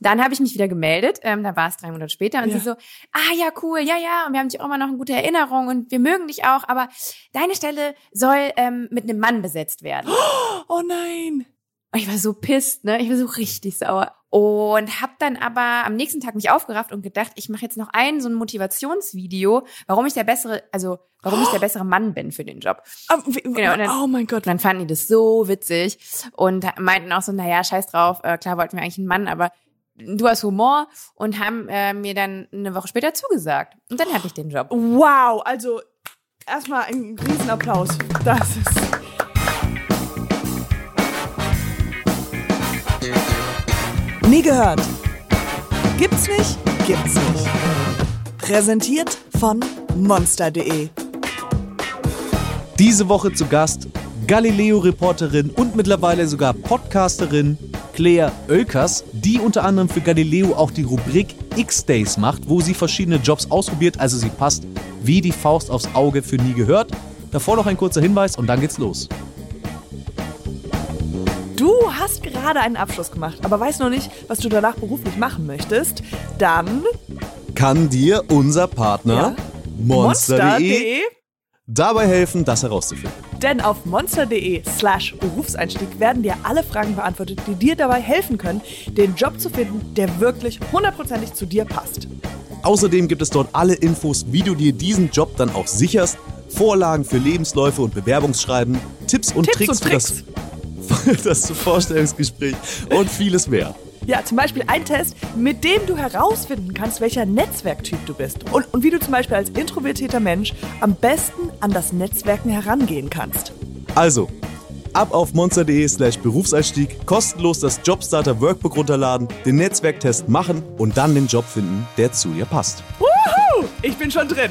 Dann habe ich mich wieder gemeldet, ähm, da war es drei Monate später und Ja. sie so, ah ja, cool, ja, ja, und wir haben dich auch immer noch eine gute Erinnerung und wir mögen dich auch, aber deine Stelle soll ähm, mit einem Mann besetzt werden. Oh nein. Und ich war so pisst, ne? Ich war so richtig sauer. Und hab dann aber am nächsten Tag mich aufgerafft und gedacht, ich mache jetzt noch ein so ein Motivationsvideo, warum ich der bessere, also warum ich der bessere Mann bin für den Job. Wie- Genau, dann- oh mein Gott. Dann fanden die das so witzig und meinten auch so, naja, scheiß drauf, äh, klar wollten wir eigentlich einen Mann, aber du hast Humor und haben äh, mir dann eine Woche später zugesagt. Und dann hatte ich den Job. Wow, also erstmal ein Riesenapplaus. Das ist. Nie gehört. Gibt's nicht? Gibt's nicht. Präsentiert von monster.de. Diese Woche zu Gast Galileo-Reporterin und mittlerweile sogar Podcasterin Claire Oelkers, die unter anderem für Galileo auch die Rubrik X-Days macht, wo sie verschiedene Jobs ausprobiert, also sie passt wie die Faust aufs Auge für nie gehört. Davor noch ein kurzer Hinweis und dann geht's los. Du hast gerade einen Abschluss gemacht, aber weißt noch nicht, was du danach beruflich machen möchtest. Dann Kann dir unser Partner Ja. monster.de dabei helfen, das herauszufinden. Denn auf monster.de slash Berufseinstieg werden dir alle Fragen beantwortet, die dir dabei helfen können, den Job zu finden, der wirklich hundertprozentig zu dir passt. Außerdem gibt es dort alle Infos, wie du dir diesen Job dann auch sicherst, Vorlagen für Lebensläufe und Bewerbungsschreiben, Tipps und Tipps Tricks, und Tricks. für das, das Vorstellungsgespräch und vieles mehr. Ja, zum Beispiel ein Test, mit dem du herausfinden kannst, welcher Netzwerktyp du bist. Und, und wie du zum Beispiel als introvertierter Mensch am besten an das Netzwerken herangehen kannst. Also, ab auf monster.de slash Berufseinstieg, kostenlos das Jobstarter Workbook runterladen, den Netzwerktest machen und dann den Job finden, der zu dir passt. Wuhu! Ich bin schon drin.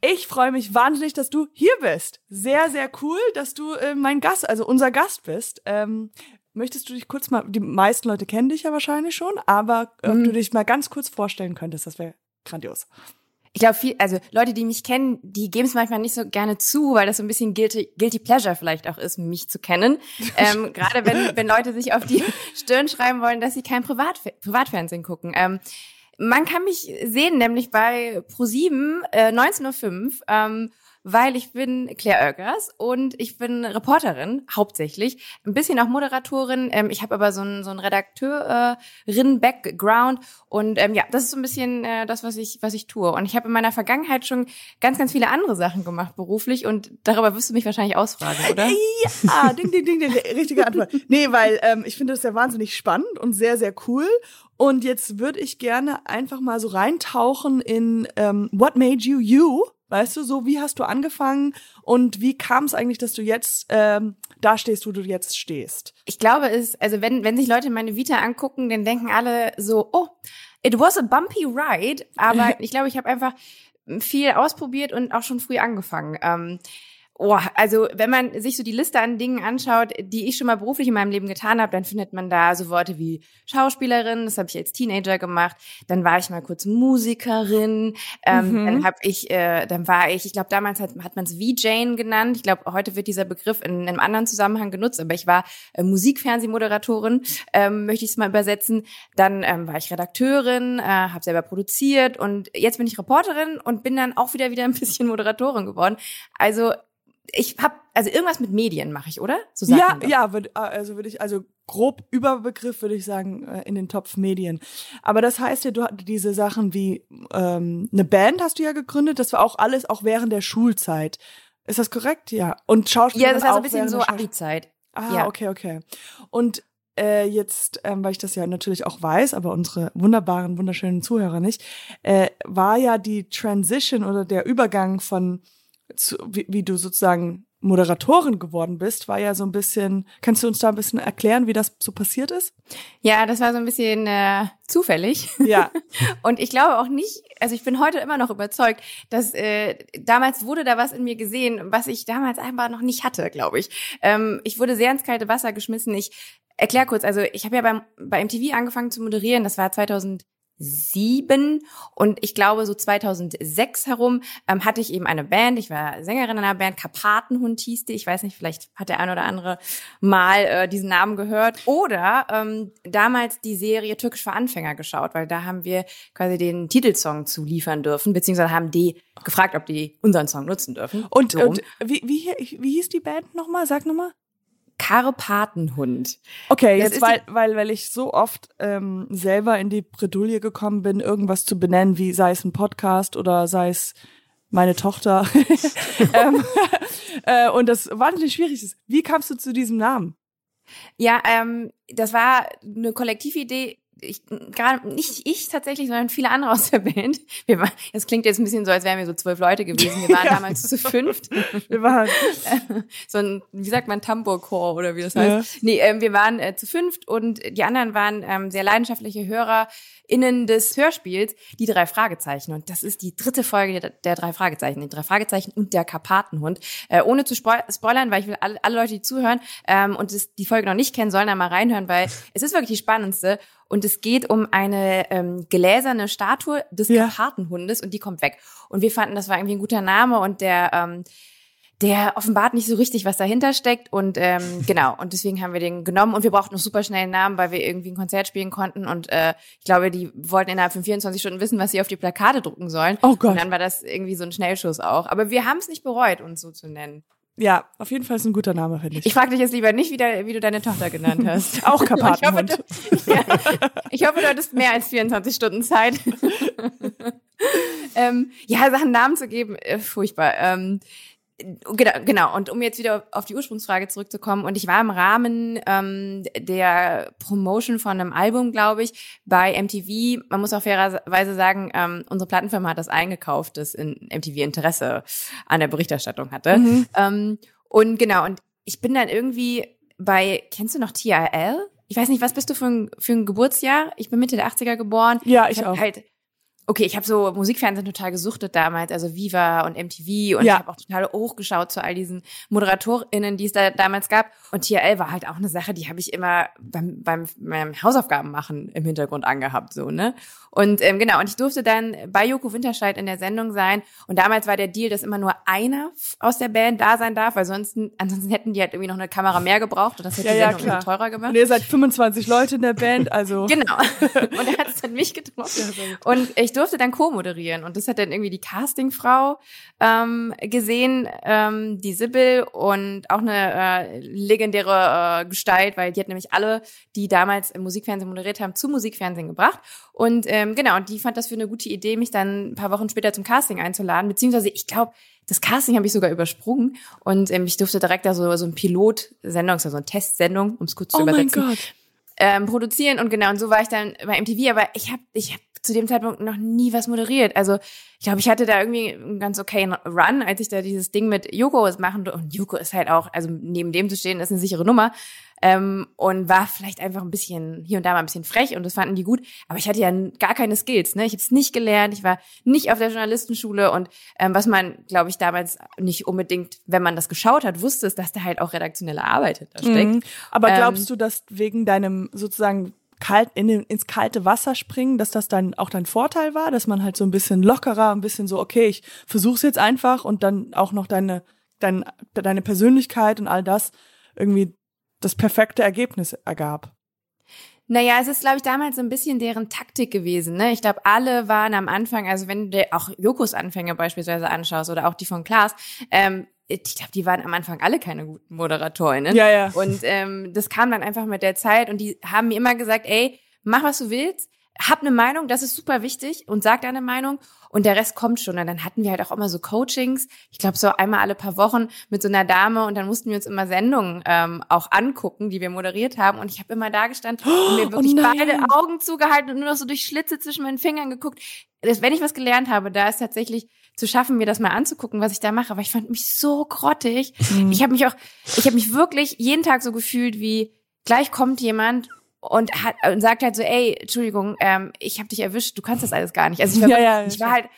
Ich freue mich wahnsinnig, dass du hier bist. Sehr, sehr cool, dass du äh, mein Gast, also unser Gast bist. Ähm, möchtest du dich kurz mal, die meisten Leute kennen dich ja wahrscheinlich schon, aber ob Mhm. du dich mal ganz kurz vorstellen könntest, das wäre grandios. Ich glaube, viel, also Leute, die mich kennen, die geben es manchmal nicht so gerne zu, weil das so ein bisschen guilty, guilty pleasure vielleicht auch ist, mich zu kennen. Ähm, Gerade wenn, wenn Leute sich auf die Stirn schreiben wollen, dass sie kein Privat, Privatfernsehen gucken. Ähm, man kann mich sehen, nämlich bei Pro7 äh, 19.05 Uhr, ähm, weil ich bin Claire Oelkers und ich bin Reporterin, hauptsächlich. Ein bisschen auch Moderatorin. Ähm, ich habe aber so einen so einen Redakteurin-Background und ähm, ja, das ist so ein bisschen äh, das, was ich, was ich tue. Und ich habe in meiner Vergangenheit schon ganz, ganz viele andere Sachen gemacht beruflich und darüber wirst du mich wahrscheinlich ausfragen, oder? Ja, ding, ding, ding, ding, richtige Antwort. Nee, weil ähm, ich finde das ja wahnsinnig spannend und sehr, sehr cool. Und jetzt würde ich gerne einfach mal so reintauchen in ähm, What Made You You? Weißt du, so wie hast du angefangen und wie kam es eigentlich, dass du jetzt ähm, da stehst, wo du jetzt stehst? Ich glaube, es, also wenn, wenn sich Leute meine Vita angucken, dann denken alle so, oh, it was a bumpy ride, aber ich glaube, ich habe einfach viel ausprobiert und auch schon früh angefangen. Ähm, Oh, also wenn man sich so die Liste an Dingen anschaut, die ich schon mal beruflich in meinem Leben getan habe, dann findet man da so Worte wie Schauspielerin, das habe ich als Teenager gemacht. Dann war ich mal kurz Musikerin. Ähm, Mhm. Dann habe ich, äh, dann war ich, ich glaube damals hat, hat man es VJane genannt. Ich glaube heute wird dieser Begriff in, einem anderen Zusammenhang genutzt, aber ich war äh, Musikfernsehmoderatorin, ähm, möchte ich es mal übersetzen. Dann ähm, war ich Redakteurin, äh, habe selber produziert und jetzt bin ich Reporterin und bin dann auch wieder wieder ein bisschen Moderatorin geworden. Also ich habe also irgendwas mit Medien mache ich, oder? So Ja, ja, würd, also würde ich, also grob Überbegriff würde ich sagen, äh, in den Topf Medien. Aber das heißt ja, du hast diese Sachen wie ähm, eine Band hast du ja gegründet, das war auch alles auch während der Schulzeit. Ist das korrekt? Ja. Und Schauspiel Ja, das war so ein bisschen so Abi-Zeit. Ah, ja. okay, okay. Und äh, jetzt, ähm, weil ich das ja natürlich auch weiß, aber unsere wunderbaren, wunderschönen Zuhörer nicht, äh, war ja die Transition oder der Übergang von, zu, wie, wie du sozusagen Moderatorin geworden bist, war ja so ein bisschen, kannst du uns da ein bisschen erklären, wie das so passiert ist? Ja, das war so ein bisschen äh, zufällig. Ja. Und ich glaube auch nicht, also ich bin heute immer noch überzeugt, dass äh, damals wurde da was in mir gesehen, was ich damals einfach noch nicht hatte, glaube ich. Ähm, ich wurde sehr ins kalte Wasser geschmissen. Ich erkläre kurz, also ich habe ja beim, bei MTV angefangen zu moderieren, das war 2007 2007 und ich glaube so 2006 herum ähm, hatte ich eben eine Band. Ich war Sängerin einer Band, Karpatenhund hieß die. Ich weiß nicht, vielleicht hat der ein oder andere mal äh, diesen Namen gehört. Oder ähm, damals die Serie Türkisch für Anfänger geschaut, weil da haben wir quasi den Titelsong zu liefern dürfen, beziehungsweise haben die gefragt, ob die unseren Song nutzen dürfen. Und, so und wie, wie, wie hieß die Band nochmal? Sag nochmal. Karpatenhund. Okay, das jetzt weil, weil, weil ich so oft ähm, selber in die Bredouille gekommen bin, irgendwas zu benennen, wie sei es ein Podcast oder sei es meine Tochter. ähm, äh, und das wahnsinnig schwierig ist. Wie kamst du zu diesem Namen? Ja, ähm, das war eine Kollektividee ich gerade nicht ich tatsächlich, sondern viele andere aus der Band. Wir waren, es klingt jetzt ein bisschen so, als wären wir so zwölf Leute gewesen. Wir waren ja. damals zu fünft. Wir waren so ein, wie sagt man, Tambour-Chor oder wie das heißt. Ja. Nee, ähm, wir waren äh, zu fünft und die anderen waren ähm, sehr leidenschaftliche Hörer innen des Hörspiels die drei Fragezeichen. Und das ist die dritte Folge der, der drei Fragezeichen, die drei Fragezeichen und der Karpatenhund. Äh, ohne zu spoilern, weil ich will alle, alle Leute, die zuhören ähm, und das, die Folge noch nicht kennen, sollen da mal reinhören, weil es ist wirklich die spannendste. Und es geht um eine ähm, gläserne Statue des ja. Karpatenhundes und die kommt weg. Und wir fanden, das war irgendwie ein guter Name und der ähm, der offenbart nicht so richtig, was dahinter steckt. Und ähm, genau, und deswegen haben wir den genommen und wir brauchten noch super schnell einen Namen, weil wir irgendwie ein Konzert spielen konnten. Und äh, ich glaube, die wollten innerhalb von 24 Stunden wissen, was sie auf die Plakate drucken sollen. Oh Gott. Und dann war das irgendwie so ein Schnellschuss auch. Aber wir haben es nicht bereut, uns so zu nennen. Ja, auf jeden Fall ist ein guter Name, finde ich. Ich frage dich jetzt lieber nicht, wie, der, wie du deine Tochter genannt hast. Auch Karpatenhund. Ich hoffe, du, ja, ich hoffe, du hattest mehr als 24 Stunden Zeit. ähm, ja, Sachen Namen zu geben, äh, furchtbar. Ähm, Genau, genau. Und um jetzt wieder auf die Ursprungsfrage zurückzukommen, und ich war im Rahmen ähm, der Promotion von einem Album, glaube ich, bei MTV. Man muss auch fairerweise sagen, ähm, unsere Plattenfirma hat das eingekauft, das in MTV Interesse an der Berichterstattung hatte. Mhm. Ähm, und genau, und ich bin dann irgendwie bei, kennst du noch TRL? Ich weiß nicht, was bist du für ein, für ein Geburtsjahr? Ich bin Mitte der 80er geboren. Ja, ich, ich auch. Halt okay, ich habe so Musikfernsehen total gesuchtet damals, also Viva und MTV und ja. ich habe auch total hochgeschaut zu all diesen ModeratorInnen, die es da damals gab. Und TRL war halt auch eine Sache, die habe ich immer beim, beim, beim Hausaufgaben machen im Hintergrund angehabt, so, ne? Und ähm, genau, und ich durfte dann bei Joko Winterscheid in der Sendung sein. Und damals war der Deal, dass immer nur einer aus der Band da sein darf, weil sonst, ansonsten hätten die halt irgendwie noch eine Kamera mehr gebraucht und das hätte ja, die Sendung ja, teurer gemacht. Und ihr seid 25 Leute in der Band, also. genau. Und er hat es dann mich getroffen. Und ich durfte dann co-moderieren. Und das hat dann irgendwie die Castingfrau ähm, gesehen, ähm, die Sibyl und auch eine äh, legendäre äh, Gestalt, weil die hat nämlich alle, die damals im Musikfernsehen moderiert haben, zu Musikfernsehen gebracht. Und ähm, genau, und die fand das für eine gute Idee, mich dann ein paar Wochen später zum Casting einzuladen. Beziehungsweise, ich glaube, das Casting habe ich sogar übersprungen und ähm, ich durfte direkt da so, so ein Pilot-Sendung, also so eine Testsendung, um es kurz zu oh übersetzen. Mein Gott. Ähm, produzieren und genau und so war ich dann bei MTV, aber ich habe ich hab zu dem Zeitpunkt noch nie was moderiert. Also ich glaube, ich hatte da irgendwie einen ganz okayen Run, als ich da dieses Ding mit Joko machen durfte. Und Joko ist halt auch, also neben dem zu stehen, ist eine sichere Nummer. Ähm, und war vielleicht einfach ein bisschen, hier und da mal ein bisschen frech und das fanden die gut. Aber ich hatte ja gar keine Skills, ne? Ich habe es nicht gelernt, ich war nicht auf der Journalistenschule und ähm, was man, glaube ich, damals nicht unbedingt, wenn man das geschaut hat, wusste, ist, dass da halt auch redaktionelle Arbeit hinter steckt. Mhm. Aber glaubst ähm, du, dass wegen deinem sozusagen kalt in den, ins kalte Wasser springen, dass das dann auch dein Vorteil war, dass man halt so ein bisschen lockerer, ein bisschen so, okay, ich versuch's jetzt einfach und dann auch noch deine, dein, deine Persönlichkeit und all das irgendwie das perfekte Ergebnis ergab. Naja, es ist, glaube ich, damals so ein bisschen deren Taktik gewesen. Ne? Ich glaube, alle waren am Anfang, also wenn du auch Jokos Anfänge beispielsweise anschaust oder auch die von Klaas, ähm, ich glaube, die waren am Anfang alle keine guten Moderatorinnen. Ja, ja. Und ähm, das kam dann einfach mit der Zeit und die haben mir immer gesagt, ey, mach was du willst, hab eine Meinung, das ist super wichtig und sag deine Meinung und der Rest kommt schon. Und dann hatten wir halt auch immer so Coachings, ich glaube so einmal alle paar Wochen mit so einer Dame und dann mussten wir uns immer Sendungen ähm, auch angucken, die wir moderiert haben. Und ich habe immer da gestanden und mir oh wirklich oh beide Augen zugehalten und nur noch so durch Schlitze zwischen meinen Fingern geguckt. Das, wenn ich was gelernt habe, da ist tatsächlich zu schaffen, mir das mal anzugucken, was ich da mache, weil ich fand mich so grottig. Mhm. Ich habe mich auch, ich habe mich wirklich jeden Tag so gefühlt, wie gleich kommt jemand und hat und sagt halt so, ey, Entschuldigung, ähm, ich habe dich erwischt, du kannst das alles gar nicht. Also ich war, ja, ja, ich war halt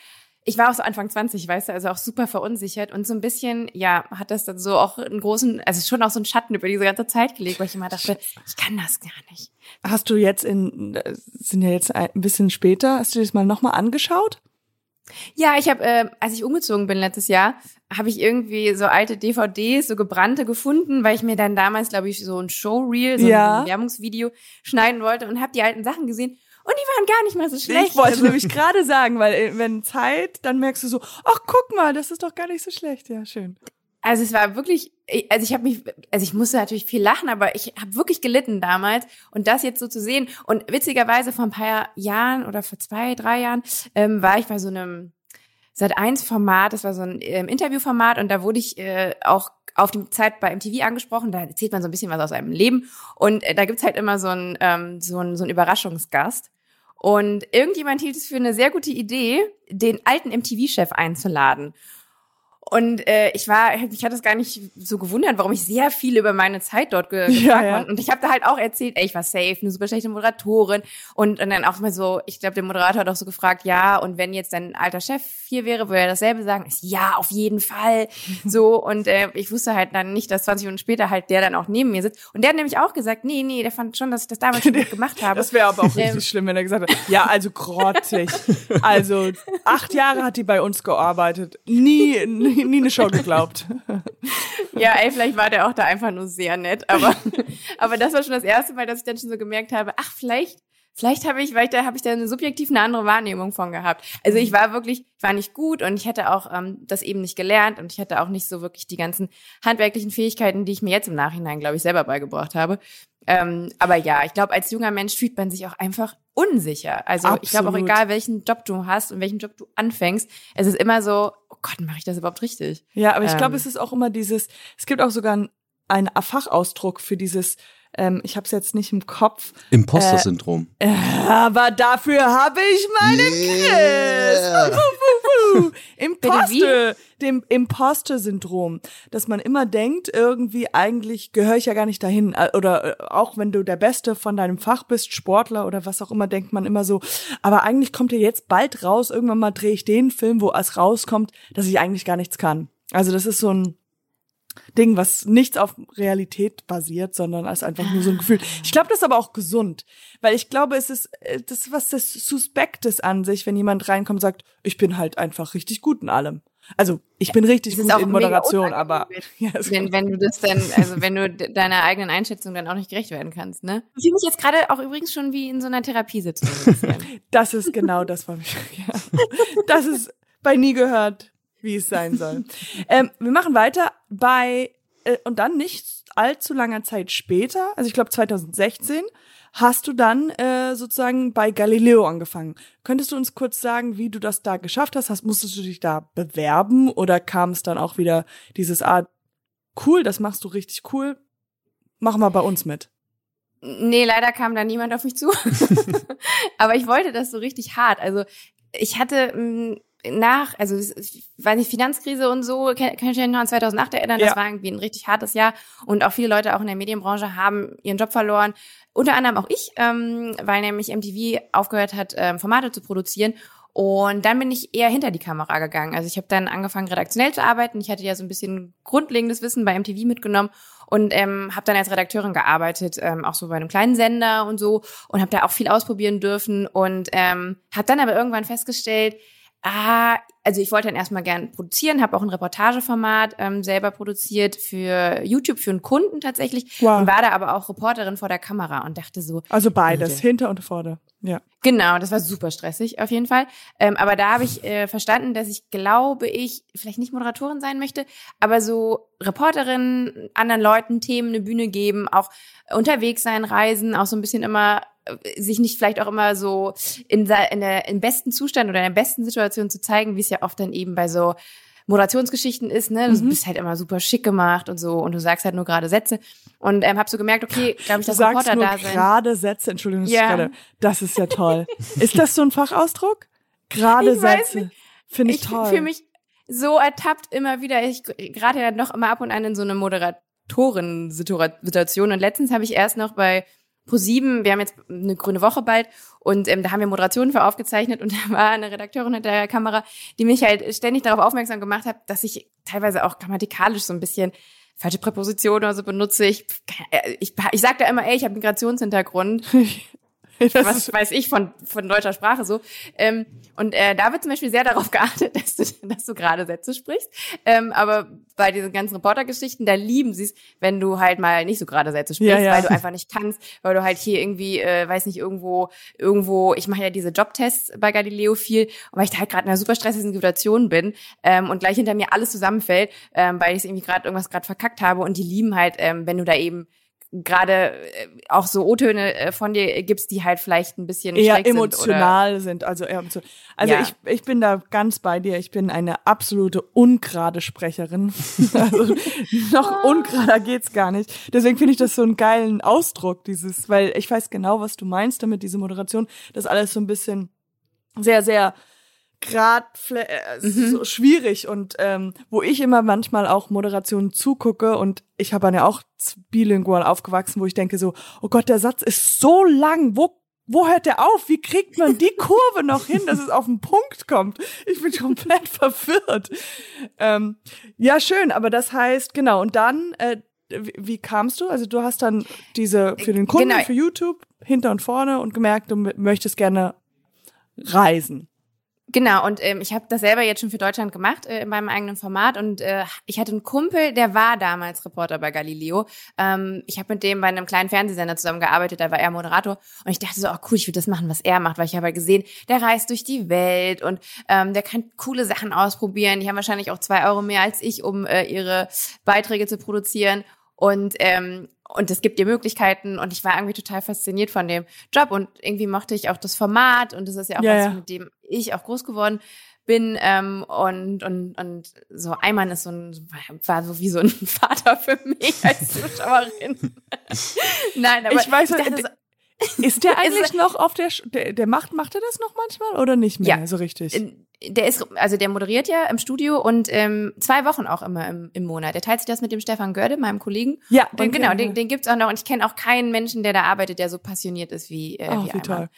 ich war auch so Anfang 20, weißt du, also auch super verunsichert und so ein bisschen, ja, hat das dann so auch einen großen, also schon auch so einen Schatten über diese ganze Zeit gelegt, weil ich immer dachte, ich kann das gar nicht. Hast du jetzt in, sind ja jetzt ein bisschen später, hast du das mal nochmal angeschaut? Ja, ich habe, äh, als ich umgezogen bin letztes Jahr, habe ich irgendwie so alte DVDs, so gebrannte gefunden, weil ich mir dann damals, glaube ich, so ein Showreel, so Ja. ein Werbungsvideo schneiden wollte und habe die alten Sachen gesehen und die waren gar nicht mal so schlecht. Ich wollte Also- nämlich gerade sagen, weil äh, wenn Zeit, dann merkst du so, ach guck mal, das ist doch gar nicht so schlecht. Ja, schön. Also es war wirklich, also ich habe mich, also ich musste natürlich viel lachen, aber ich habe wirklich gelitten damals. Und das jetzt so zu sehen und witzigerweise vor ein paar Jahren oder vor zwei, drei Jahren ähm, war ich bei so einem Sat 1 Format, das war so ein ähm, Interviewformat und da wurde ich äh, auch auf die Zeit bei MTV angesprochen, da erzählt man so ein bisschen was aus einem Leben. Und äh, da gibt's halt immer so ein ähm, so ein so ein Überraschungsgast. Und irgendjemand hielt es für eine sehr gute Idee, den alten MTV-Chef einzuladen. Und äh, ich war, mich hat das gar nicht so gewundert, warum ich sehr viel über meine Zeit dort ge Ja, gefragt ja. habe. Und ich habe da halt auch erzählt, ey, ich war safe, eine super schlechte Moderatorin. Und, und dann auch mal so, ich glaube, der Moderator hat auch so gefragt, ja, und wenn jetzt dein alter Chef hier wäre, würde er dasselbe sagen? Ich, ja, auf jeden Fall. So, und äh, ich wusste halt dann nicht, dass 20 Minuten später halt der dann auch neben mir sitzt. Und der hat nämlich auch gesagt, nee, nee, der fand schon, dass ich das damals schon gut gemacht habe. Das wäre aber auch Ähm, richtig schlimm, wenn er gesagt hat, ja, also grottig. Also acht Jahre hat die bei uns gearbeitet. Nie, nie, nie eine Show geglaubt. Ja, ey, vielleicht war der auch da einfach nur sehr nett, aber, aber das war schon das erste Mal, dass ich dann schon so gemerkt habe, ach, vielleicht, vielleicht habe ich, weil ich da habe ich da eine subjektiv eine andere Wahrnehmung von gehabt. Also ich war wirklich, ich war nicht gut und ich hätte auch ähm, das eben nicht gelernt und ich hatte auch nicht so wirklich die ganzen handwerklichen Fähigkeiten, die ich mir jetzt im Nachhinein, glaube ich, selber beigebracht habe. Ähm, aber ja, ich glaube, als junger Mensch fühlt man sich auch einfach unsicher. Also ich glaube auch Absolut. egal, welchen Job du hast und welchen Job du anfängst, es ist immer so, oh Gott, mache ich das überhaupt richtig? Ja, aber ich glaube, Ähm. es ist auch immer dieses, es gibt auch sogar einen, einen Fachausdruck für dieses, ähm, ich habe es jetzt nicht im Kopf, Imposter-Syndrom. äh, aber dafür habe ich meine Chris. Wuhu. Imposter, dem Imposter-Syndrom, dass man immer denkt, irgendwie eigentlich gehöre ich ja gar nicht dahin. Äh, Oder äh, auch wenn du der Beste von deinem Fach bist, Sportler oder was auch immer, denkt man immer so, aber eigentlich kommt ja jetzt bald raus, irgendwann mal drehe ich den Film, wo es rauskommt, dass ich eigentlich gar nichts kann. Also das ist so ein Ding, was nichts auf Realität basiert, sondern als einfach nur so ein Gefühl. Ich glaube, das ist aber auch gesund, weil ich glaube, es ist äh, das ist was das Suspektes an sich, wenn jemand reinkommt und sagt, ich bin halt einfach richtig gut in allem. Also ich bin richtig gut auch in Moderation, aber ja, wenn, wenn du das dann, also wenn du de- deiner eigenen Einschätzung dann auch nicht gerecht werden kannst, ne? Ich fühle mich jetzt gerade auch übrigens schon wie in so einer Therapiesitzung. das ist genau das, was ich. Ja. Das ist bei nie gehört, wie es sein soll. ähm, wir machen weiter bei äh, und dann nicht allzu langer Zeit später, also ich glaube 2016, hast du dann äh, sozusagen bei Galileo angefangen. Könntest du uns kurz sagen, wie du das da geschafft hast? hast musstest du dich da bewerben oder kam es dann auch wieder dieses ah cool, das machst du richtig cool, mach mal bei uns mit. nee, leider kam da niemand auf mich zu. Aber ich wollte das so richtig hart. Also ich hatte mh, nach, also ich weiß nicht, Finanzkrise und so, kann kann ich mich noch an 2008 erinnern, Ja. das war irgendwie ein richtig hartes Jahr und auch viele Leute auch in der Medienbranche haben ihren Job verloren. Unter anderem auch ich, ähm, weil nämlich MTV aufgehört hat, ähm, Formate zu produzieren. Und dann bin ich eher hinter die Kamera gegangen. Also ich habe dann angefangen, redaktionell zu arbeiten. Ich hatte ja so ein bisschen grundlegendes Wissen bei MTV mitgenommen und ähm, habe dann als Redakteurin gearbeitet, ähm, auch so bei einem kleinen Sender und so und habe da auch viel ausprobieren dürfen und ähm, habe dann aber irgendwann festgestellt, ah, also ich wollte dann erstmal gern produzieren, habe auch ein Reportageformat ähm, selber produziert für YouTube für einen Kunden tatsächlich Wow. und war da aber auch Reporterin vor der Kamera und dachte so, Also beides, Bitte. hinter und vorne. Ja. Genau, das war super stressig auf jeden Fall. Ähm, aber da habe ich äh, verstanden, dass ich glaube ich vielleicht nicht Moderatorin sein möchte, aber so Reporterin, anderen Leuten Themen eine Bühne geben, auch unterwegs sein, reisen, auch so ein bisschen immer äh, sich nicht vielleicht auch immer so in, in der im besten Zustand oder in der besten Situation zu zeigen, wie es ja oft dann eben bei so Moderationsgeschichten ist, ne? Du Mhm. bist halt immer super schick gemacht und so und du sagst halt nur gerade Sätze und ähm, hab so gemerkt, okay, glaube ich, das Reporter da sein. gerade Sätze, Entschuldigung, das, Ja. ist gerade, das ist ja toll. ist das so ein Fachausdruck? Gerade Ich Sätze. Finde ich, ich toll. fühle mich so ertappt immer wieder. Ich gerade ja noch immer ab und an in so eine Moderatoren-Situation. Und letztens habe ich erst noch bei pro sieben, wir haben jetzt eine grüne Woche bald und ähm, da haben wir Moderationen für aufgezeichnet und da war eine Redakteurin hinter der Kamera, die mich halt ständig darauf aufmerksam gemacht hat, dass ich teilweise auch grammatikalisch so ein bisschen falsche Präpositionen oder so benutze. Ich, äh, ich, ich sag da immer, ey, ich habe Migrationshintergrund. was weiß ich von, von deutscher Sprache so. Ähm, und äh, da wird zum Beispiel sehr darauf geachtet, dass du, dass du gerade Sätze sprichst. Ähm, aber bei diesen ganzen Reportergeschichten, da lieben sie es, wenn du halt mal nicht so gerade Sätze sprichst, ja, ja. weil du einfach nicht kannst, weil du halt hier irgendwie, äh, weiß nicht, irgendwo, irgendwo, ich mache ja diese Jobtests bei Galileo viel, und weil ich da halt gerade in einer super stressigen Situation bin ähm, und gleich hinter mir alles zusammenfällt, ähm, weil ich irgendwie gerade irgendwas gerade verkackt habe und die lieben halt, ähm, wenn du da eben gerade äh, auch so O-Töne äh, von dir gibst, die halt vielleicht ein bisschen eher emotional sind, sind, also eher also ja. ich ich bin da ganz bei dir. Ich bin eine absolute ungerade Sprecherin. also noch ungerader geht's gar nicht. Deswegen finde ich das so einen geilen Ausdruck dieses, weil ich weiß genau, was du meinst damit diese Moderation, das alles so ein bisschen sehr sehr grad äh, mhm. so schwierig und ähm, wo ich immer manchmal auch Moderationen zugucke und ich habe dann ja auch bilingual aufgewachsen, wo ich denke so, oh Gott, der Satz ist so lang, wo wo hört der auf? Wie kriegt man die Kurve noch hin, dass es auf den Punkt kommt? Ich bin komplett verwirrt. Ähm, ja, schön, aber das heißt, genau, und dann, äh, wie, wie kamst du? Also du hast dann diese für den Kunden, genau. für YouTube, hinter und vorne und gemerkt, du möchtest gerne reisen. Genau, und ähm, ich habe das selber jetzt schon für Deutschland gemacht äh, in meinem eigenen Format und äh, ich hatte einen Kumpel, der war damals Reporter bei Galileo. Ähm, ich habe mit dem bei einem kleinen Fernsehsender zusammengearbeitet, da war er Moderator und ich dachte so, oh cool, ich würde das machen, was er macht, weil ich habe halt gesehen, der reist durch die Welt und ähm, der kann coole Sachen ausprobieren. Die haben wahrscheinlich auch zwei Euro mehr als ich, um äh, ihre Beiträge zu produzieren. Und ähm, und es gibt dir Möglichkeiten und ich war irgendwie total fasziniert von dem Job und irgendwie mochte ich auch das Format und das ist ja auch ja, was, ja. mit dem ich auch groß geworden bin ähm, und und und so Eimann ist so ein war so wie so ein Vater für mich als Zuschauerin. Nein, aber ich weiß, ich dachte, ist der eigentlich noch auf der, der der macht macht er das noch manchmal oder nicht mehr ja, so richtig? der ist, also der moderiert ja im Studio und ähm, zwei Wochen auch immer im, im Monat. Der teilt sich das mit dem Stefan Görde, meinem Kollegen. Ja, den und genau, den, den gibt's auch noch. Und ich kenne auch keinen Menschen, der da arbeitet, der so passioniert ist wie, äh, oh, wie, wie toll.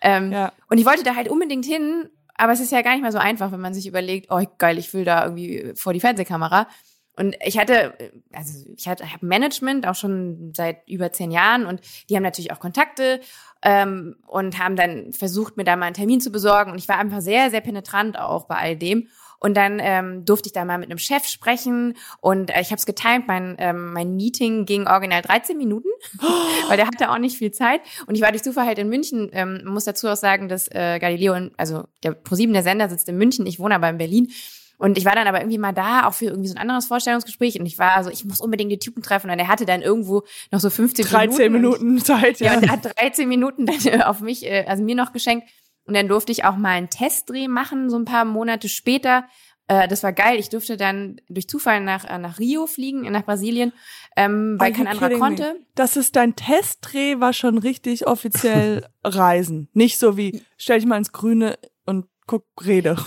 Ähm, ja. Und ich wollte da halt unbedingt hin, aber es ist ja gar nicht mal so einfach, wenn man sich überlegt, oh geil, ich will da irgendwie vor die Fernsehkamera. Und ich hatte, also ich hatte, ich habe Management auch schon seit über zehn Jahren und die haben natürlich auch Kontakte ähm, und haben dann versucht, mir da mal einen Termin zu besorgen. Und ich war einfach sehr, sehr penetrant auch bei all dem. Und dann ähm, durfte ich da mal mit einem Chef sprechen und äh, ich habe es getimt. Mein, ähm, mein Meeting ging original 13 Minuten, weil der hatte auch nicht viel Zeit. Und ich war durch Zufall halt in München. Ähm, muss dazu auch sagen, dass äh, Galileo, also der ProSieben, der Sender, sitzt in München. Ich wohne aber in Berlin. Und ich war dann aber irgendwie mal da, auch für irgendwie so ein anderes Vorstellungsgespräch. Und ich war so, ich muss unbedingt die Typen treffen. Und er hatte dann irgendwo noch so 15 13 Minuten. 13 Minuten Zeit, ja. Ja, und er hat 13 Minuten dann äh, auf mich, äh, also mir noch geschenkt. Und dann durfte ich auch mal einen Testdreh machen, so ein paar Monate später. Äh, das war geil. Ich durfte dann durch Zufall nach, nach Rio fliegen, nach Brasilien, ähm, weil kein anderer konnte. Me? Das ist dein Testdreh, war schon richtig offiziell Reisen. Nicht so wie, stell dich mal ins Grüne und guck, rede.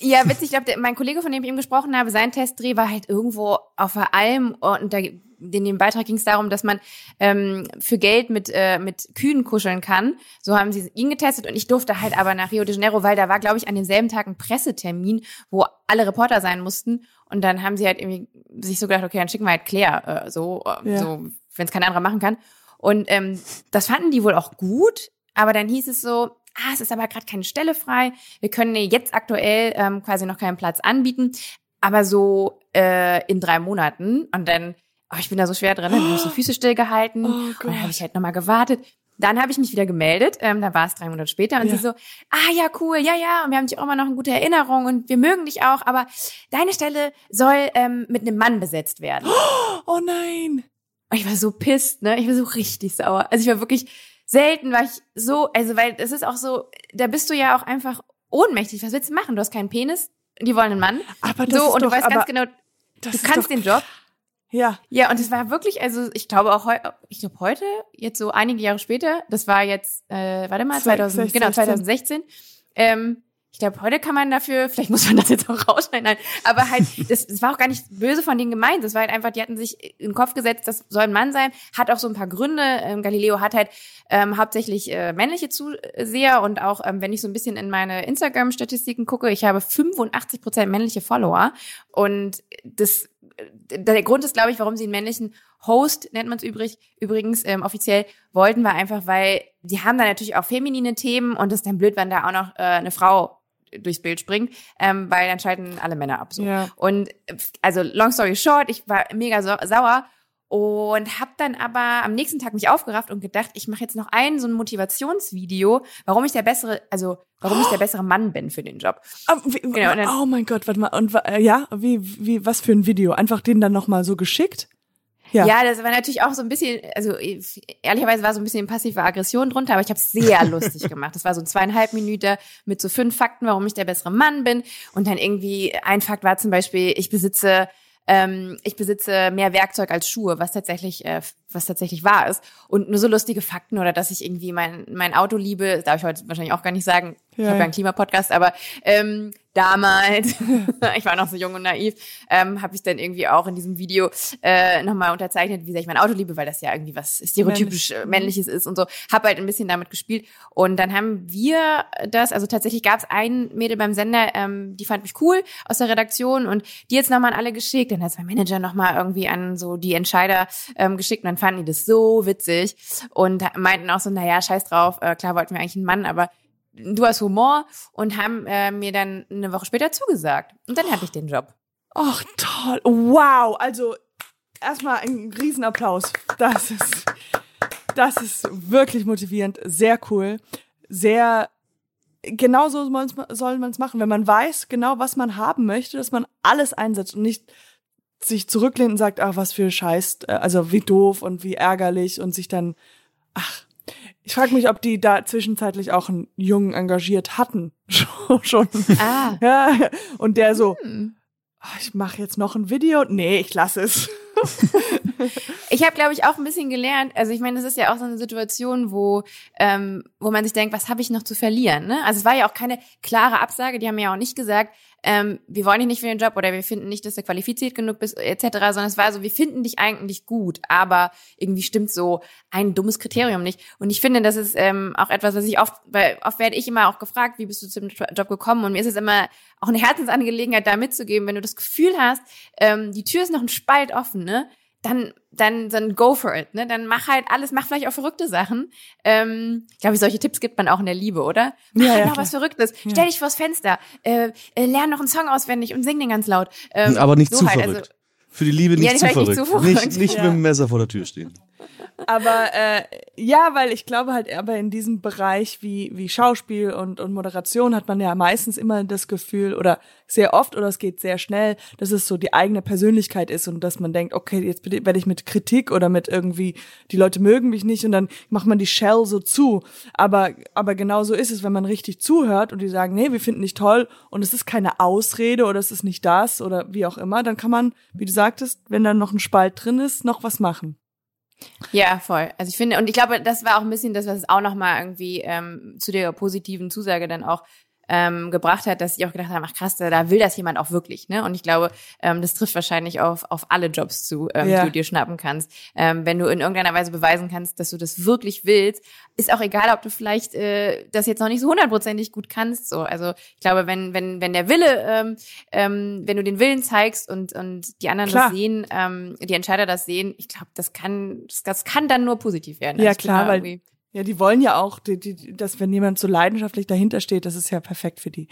ja, witzig, ich glaube, mein Kollege, von dem ich eben gesprochen habe, sein Testdreh war halt irgendwo auf der Alm und da, in dem Beitrag ging es darum, dass man ähm, für Geld mit, äh, mit Kühen kuscheln kann. So haben sie ihn getestet und ich durfte halt aber nach Rio de Janeiro, weil da war, glaube ich, an demselben Tag ein Pressetermin, wo alle Reporter sein mussten. Und dann haben sie halt irgendwie sich so gedacht, okay, dann schicken wir halt Claire, äh, so, äh, ja. so wenn es kein anderer machen kann. Und ähm, das fanden die wohl auch gut, aber dann hieß es so, ah, es ist aber gerade keine Stelle frei. Wir können jetzt aktuell ähm, quasi noch keinen Platz anbieten, aber so äh, in drei Monaten. Und dann, oh, ich bin da so schwer drin, dann habe ich die Füße stillgehalten oh und dann habe ich halt nochmal gewartet. Dann habe ich mich wieder gemeldet, ähm, dann war es drei Monate später und ja. sie so, ah ja, cool, ja, ja, und wir haben dich auch immer noch eine gute Erinnerung und wir mögen dich auch, aber deine Stelle soll ähm, mit einem Mann besetzt werden. Oh nein. Und ich war so pisst, ne? Ich war so richtig sauer. Also ich war wirklich, selten war ich so, also weil es ist auch so, da bist du ja auch einfach ohnmächtig. Was willst du machen? Du hast keinen Penis, die wollen einen Mann. Aber das so ist und doch, du weißt ganz genau, du kannst den Job. Ja. Ja, und es war wirklich, also ich glaube auch heute, ich glaube heute, jetzt so einige Jahre später, das war jetzt, äh, warte mal, 2000, 2016. genau, 2016, ähm, ich glaube, heute kann man dafür, vielleicht muss man das jetzt auch rausschneiden, nein, aber halt, das, das war auch gar nicht böse von denen gemeint. Das war halt einfach, die hatten sich in den Kopf gesetzt, das soll ein Mann sein, hat auch so ein paar Gründe. Ähm, Galileo hat halt ähm, hauptsächlich äh, männliche Zuseher und auch, ähm, wenn ich so ein bisschen in meine Instagram-Statistiken gucke, ich habe 85 Prozent männliche Follower und das der Grund ist, glaube ich, warum sie einen männlichen Host, nennt man es übrig, übrigens ähm, offiziell, wollten wir einfach, weil die haben da natürlich auch feminine Themen und es ist dann blöd, wenn da auch noch äh, eine Frau durchs Bild springt, ähm, weil dann schalten alle Männer ab. So. Ja. Und also long story short, ich war mega sau sauer und habe dann aber am nächsten Tag mich aufgerafft und gedacht, ich mache jetzt noch ein so ein Motivationsvideo, warum ich der bessere, also warum ich der bessere Mann bin für den Job. Oh, wie, genau, dann, oh mein Gott, warte mal und äh, ja, wie wie was für ein Video? Einfach den dann noch mal so geschickt? Ja. ja, das war natürlich auch so ein bisschen, also ehrlicherweise war so ein bisschen passive Aggression drunter, aber ich habe es sehr lustig gemacht. Das war so ein zweieinhalb Minuten mit so fünf Fakten, warum ich der bessere Mann bin. Und dann irgendwie ein Fakt war zum Beispiel, ich besitze ähm, ich besitze mehr Werkzeug als Schuhe, was tatsächlich, äh, was tatsächlich wahr ist. Und nur so lustige Fakten oder dass ich irgendwie mein, mein Auto liebe, darf ich heute wahrscheinlich auch gar nicht sagen. Ja, ich habe ja einen Klimapodcast, aber ähm, damals, ich war noch so jung und naiv, ähm, habe ich dann irgendwie auch in diesem Video äh, nochmal unterzeichnet, wie sehr ich mein Auto liebe, weil das ja irgendwie was stereotypisch Männlich. Äh, Männliches ist und so. Habe halt ein bisschen damit gespielt. Und dann haben wir das, also tatsächlich gab es ein Mädel beim Sender, ähm, die fand mich cool aus der Redaktion und die jetzt nochmal an alle geschickt. Dann hat mein Manager nochmal irgendwie an so die Entscheider ähm, geschickt und dann fanden die das so witzig und meinten auch so, naja, scheiß drauf, äh, klar wollten wir eigentlich einen Mann, aber du hast Humor und haben äh, mir dann eine Woche später zugesagt. Und dann hatte ich den Job. Ach, toll. Wow. Also, erstmal ein Riesenapplaus. Das ist, das ist wirklich motivierend. Sehr cool. Sehr, genau so soll man es machen. Wenn man weiß, genau was man haben möchte, dass man alles einsetzt und nicht sich zurücklehnt und sagt, ach, was für Scheiß, äh, also wie doof und wie ärgerlich und sich dann, ach, ich frage mich, ob die da zwischenzeitlich auch einen Jungen engagiert hatten. Schon. Ah. Ja, und der so, hm. Ah, ich mache jetzt noch ein Video. Nee, ich lasse es. ich habe, glaube ich, auch ein bisschen gelernt. Also ich meine, es ist ja auch so eine Situation, wo ähm, wo man sich denkt, was habe ich noch zu verlieren? Ne? Also es war ja auch keine klare Absage. Die haben ja auch nicht gesagt, ähm, wir wollen dich nicht für den Job oder wir finden nicht, dass du qualifiziert genug bist, etc., sondern es war so, wir finden dich eigentlich gut, aber irgendwie stimmt so ein dummes Kriterium nicht. Und ich finde, das ist ähm, auch etwas, was ich oft, weil oft werde ich immer auch gefragt, wie bist du zum Job gekommen? Und mir ist es immer auch eine Herzensangelegenheit, da mitzugeben, wenn du das Gefühl hast, ähm, die Tür ist noch ein Spalt offen, ne? Dann, dann, dann go for it, ne? Dann mach halt alles, mach vielleicht auch verrückte Sachen. Ähm, ich glaube, solche Tipps gibt man auch in der Liebe, oder? Mach ja, halt ja, noch klar. was Verrücktes. Ja. Stell dich vors Fenster, äh, äh, lern noch einen Song auswendig und sing den ganz laut. Ähm, Aber nicht so zu halt, verrückt. Also, Für die Liebe nicht, ja, zu, verrückt. Nicht, zu verrückt. Nicht, nicht mit dem Messer vor der Tür stehen. Aber äh, ja, weil ich glaube halt, aber in diesem Bereich wie, wie Schauspiel und, und Moderation hat man ja meistens immer das Gefühl, oder sehr oft, oder es geht sehr schnell, dass es so die eigene Persönlichkeit ist und dass man denkt, okay, jetzt werde ich mit Kritik oder mit irgendwie, die Leute mögen mich nicht und dann macht man die Shell so zu. Aber, aber genau so ist es, wenn man richtig zuhört und die sagen, nee, wir finden dich toll und es ist keine Ausrede oder es ist nicht das oder wie auch immer, dann kann man, wie du sagtest, wenn da noch ein Spalt drin ist, noch was machen. Ja, voll. Also ich finde, und ich glaube, das war auch ein bisschen das, was es auch nochmal irgendwie ähm, zu der positiven Zusage dann auch ähm, gebracht hat, dass ich auch gedacht habe, ach krass, da will das jemand auch wirklich, ne? Und ich glaube, ähm, das trifft wahrscheinlich auf, auf alle Jobs zu, ähm, ja. die du dir schnappen kannst. Ähm, wenn du in irgendeiner Weise beweisen kannst, dass du das wirklich willst, ist auch egal, ob du vielleicht äh, das jetzt noch nicht so hundertprozentig gut kannst. So, also ich glaube, wenn wenn wenn der Wille, ähm, ähm, wenn du den Willen zeigst und und die anderen klar. das sehen, ähm, die Entscheider das sehen, ich glaube, das kann das, das kann dann nur positiv werden. Ja also klar, weil ja, die wollen ja auch, die, die, dass wenn jemand so leidenschaftlich dahinter steht, das ist ja perfekt für die.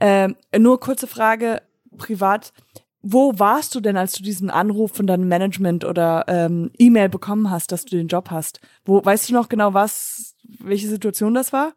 Ähm, nur kurze Frage, privat. Wo warst du denn, als du diesen Anruf von deinem Management oder ähm, E-Mail bekommen hast, dass du den Job hast? Wo weißt du noch genau, was, welche Situation das war?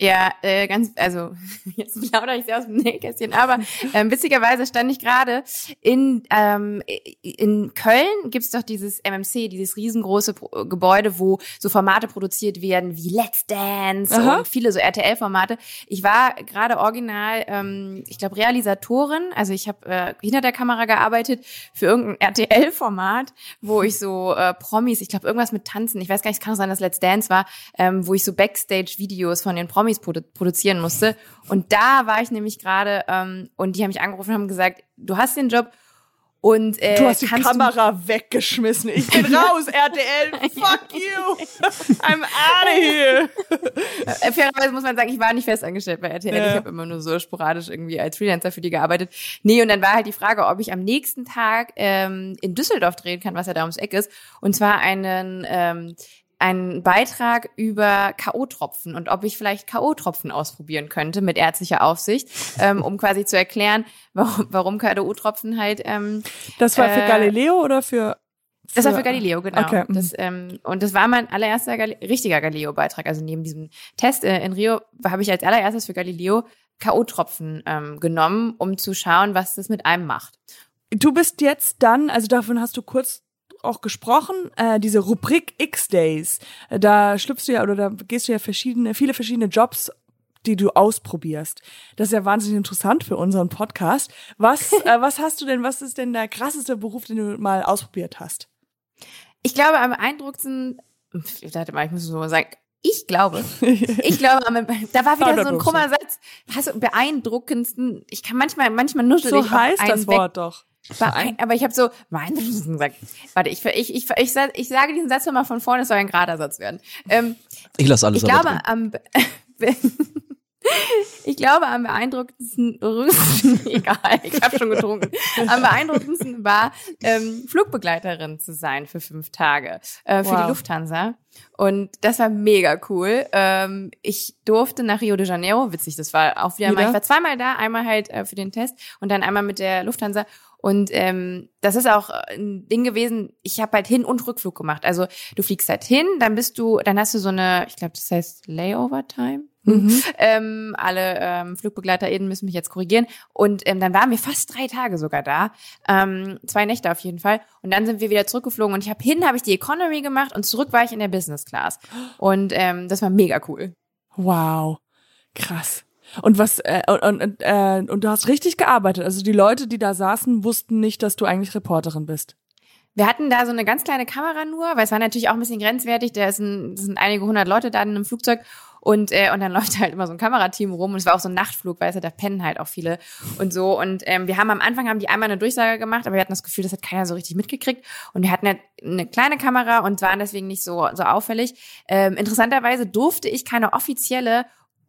Ja, äh, ganz, also jetzt plaudere ich sehr aus dem Nähkästchen, aber ähm, witzigerweise stand ich gerade in ähm, in Köln gibt's doch dieses MMC, dieses riesengroße Pro Gebäude, wo so Formate produziert werden wie Let's Dance Aha. und viele so RTL-Formate. Ich war gerade original, ähm, ich glaube Realisatorin, also ich habe äh, hinter der Kamera gearbeitet für irgendein RTL-Format, wo ich so äh, Promis, ich glaube irgendwas mit Tanzen, ich weiß gar nicht, es kann auch sein, dass Let's Dance war, ähm, wo ich so Backstage-Videos von den Promis Promis produ produzieren musste. Und da war ich nämlich gerade ähm, und die haben mich angerufen und haben gesagt, du hast den Job und äh, du hast die Kamera weggeschmissen. Ich bin raus, RTL. Fuck you. I'm out of here. Äh, fairerweise muss man sagen, ich war nicht festangestellt bei RTL. Ja. Ich habe immer nur so sporadisch irgendwie als Freelancer für die gearbeitet. Nee, und dann war halt die Frage, ob ich am nächsten Tag ähm, in Düsseldorf drehen kann, was ja da ums Eck ist. Und zwar einen ähm, einen Beitrag über K.O.-Tropfen und ob ich vielleicht K.O.-Tropfen ausprobieren könnte mit ärztlicher Aufsicht, ähm, um quasi zu erklären, warum, warum K.O.-Tropfen halt. Ähm, das war für äh, Galileo oder für das war für Galileo, genau. Okay. Mhm. Das, ähm, und das war mein allererster Gal richtiger Galileo-Beitrag. Also neben diesem Test äh, in Rio habe ich als allererstes für Galileo K.O.-Tropfen ähm, genommen, um zu schauen, was das mit einem macht. Du bist jetzt dann, also davon hast du kurz auch gesprochen, äh, diese Rubrik X-Days, äh, da schlüpfst du ja oder da gehst du ja verschiedene, viele verschiedene Jobs die du ausprobierst. Das ist ja wahnsinnig interessant für unseren Podcast. Was, äh, was hast du denn, was ist denn der krasseste Beruf, den du mal ausprobiert hast? Ich glaube, am beeindruckendsten, warte mal, ich muss so mal sagen, ich glaube, ich glaube, da war wieder so ein krummer Satz. Was beeindruckendsten, ich kann manchmal, manchmal nuschel so ich heißt das Wort doch. Ein, aber ich habe so beeindruckend gesagt. Warte, ich, ich, ich, ich, ich sage diesen Satz mal von vorne, es soll ein gerader Satz werden. Ähm, ich lasse alles Ich glaube, am, ich glaube, am beeindruckendsten, egal, ich habe schon getrunken, am beeindruckendsten war, ähm, Flugbegleiterin zu sein für fünf Tage äh, für wow. die Lufthansa. Und das war mega cool. Ähm, ich durfte nach Rio de Janeiro, witzig, das war auch wieder, wieder? mal, ich war zweimal da, einmal halt äh, für den Test und dann einmal mit der Lufthansa. Und ähm, das ist auch ein Ding gewesen, ich habe halt Hin- und Rückflug gemacht. Also du fliegst halt hin, dann bist du, dann hast du so eine, ich glaube, das heißt Layover-Time. Mhm. Ähm, alle ähm, FlugbegleiterInnen müssen mich jetzt korrigieren. Und ähm, dann waren wir fast drei Tage sogar da. Ähm, zwei Nächte auf jeden Fall. Und dann sind wir wieder zurückgeflogen. Und ich habe hin, habe ich die Economy gemacht und zurück war ich in der Business Class. Und ähm, das war mega cool. Wow. Krass. Und was äh, und, und, äh, und du hast richtig gearbeitet. Also die Leute, die da saßen, wussten nicht, dass du eigentlich Reporterin bist. Wir hatten da so eine ganz kleine Kamera nur, weil es war natürlich auch ein bisschen grenzwertig. Da sind, sind einige hundert Leute da in einem Flugzeug und äh, und dann läuft halt immer so ein Kamerateam rum und es war auch so ein Nachtflug, weißt du, da pennen halt auch viele und so und ähm, wir haben am Anfang haben die einmal eine Durchsage gemacht, aber wir hatten das Gefühl, das hat keiner so richtig mitgekriegt und wir hatten halt eine kleine Kamera und waren deswegen nicht so so auffällig. Ähm, interessanterweise durfte ich keine offizielle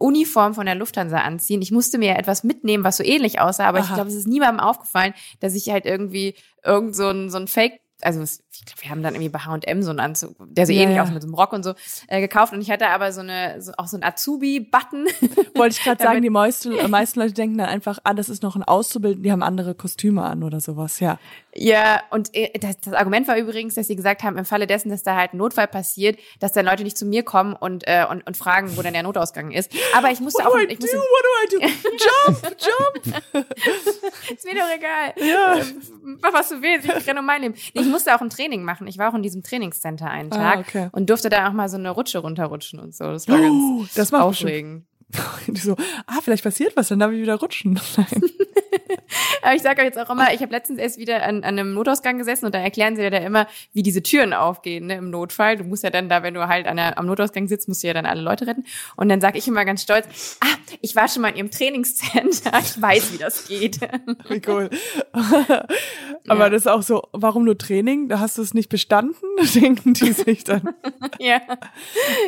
Uniform von der Lufthansa anziehen. Ich musste mir etwas mitnehmen, was so ähnlich aussah, aber Aha. ich glaube, es ist niemandem aufgefallen, dass ich halt irgendwie irgend so ein, so ein Fake also ich glaube, wir haben dann irgendwie bei H&M so einen Anzug, der so yeah. ähnlich aussieht mit so einem Rock und so, äh, gekauft und ich hatte aber so eine, so, auch so ein Azubi-Button. Wollte ich gerade sagen, die meisten, äh, meisten Leute denken dann einfach, ah, das ist noch ein Auszubildender, die haben andere Kostüme an oder sowas, ja. Ja, und äh, das, das Argument war übrigens, dass sie gesagt haben, im Falle dessen, dass da halt ein Notfall passiert, dass dann Leute nicht zu mir kommen und, äh, und, und fragen, wo denn der Notausgang ist. Aber ich musste What auch... Do I ich musste, do? What do I do? Jump, jump! ist mir doch egal. Ja. Mach, was du willst, ich renne um mein Leben. Nee, ich musste auch ein Training machen. Ich war auch in diesem Trainingscenter einen ah, Tag ah, okay. und durfte da auch mal so eine Rutsche runterrutschen und so. Das war oh, ganz das aufregend. Die so, ah, vielleicht passiert was, dann darf ich wieder rutschen. Aber ich sage euch jetzt auch immer, ich habe letztens erst wieder an, an einem Notausgang gesessen und da erklären sie ja da immer, wie diese Türen aufgehen ne, im Notfall. Du musst ja dann da, wenn du halt an der, am Notausgang sitzt, musst du ja dann alle Leute retten. Und dann sage ich immer ganz stolz, ah, ich war schon mal in ihrem Trainingscenter, ich weiß, wie das geht. Wie cool. Aber ja. das ist auch so, warum nur Training? Da hast du es nicht bestanden, denken die sich dann. ja.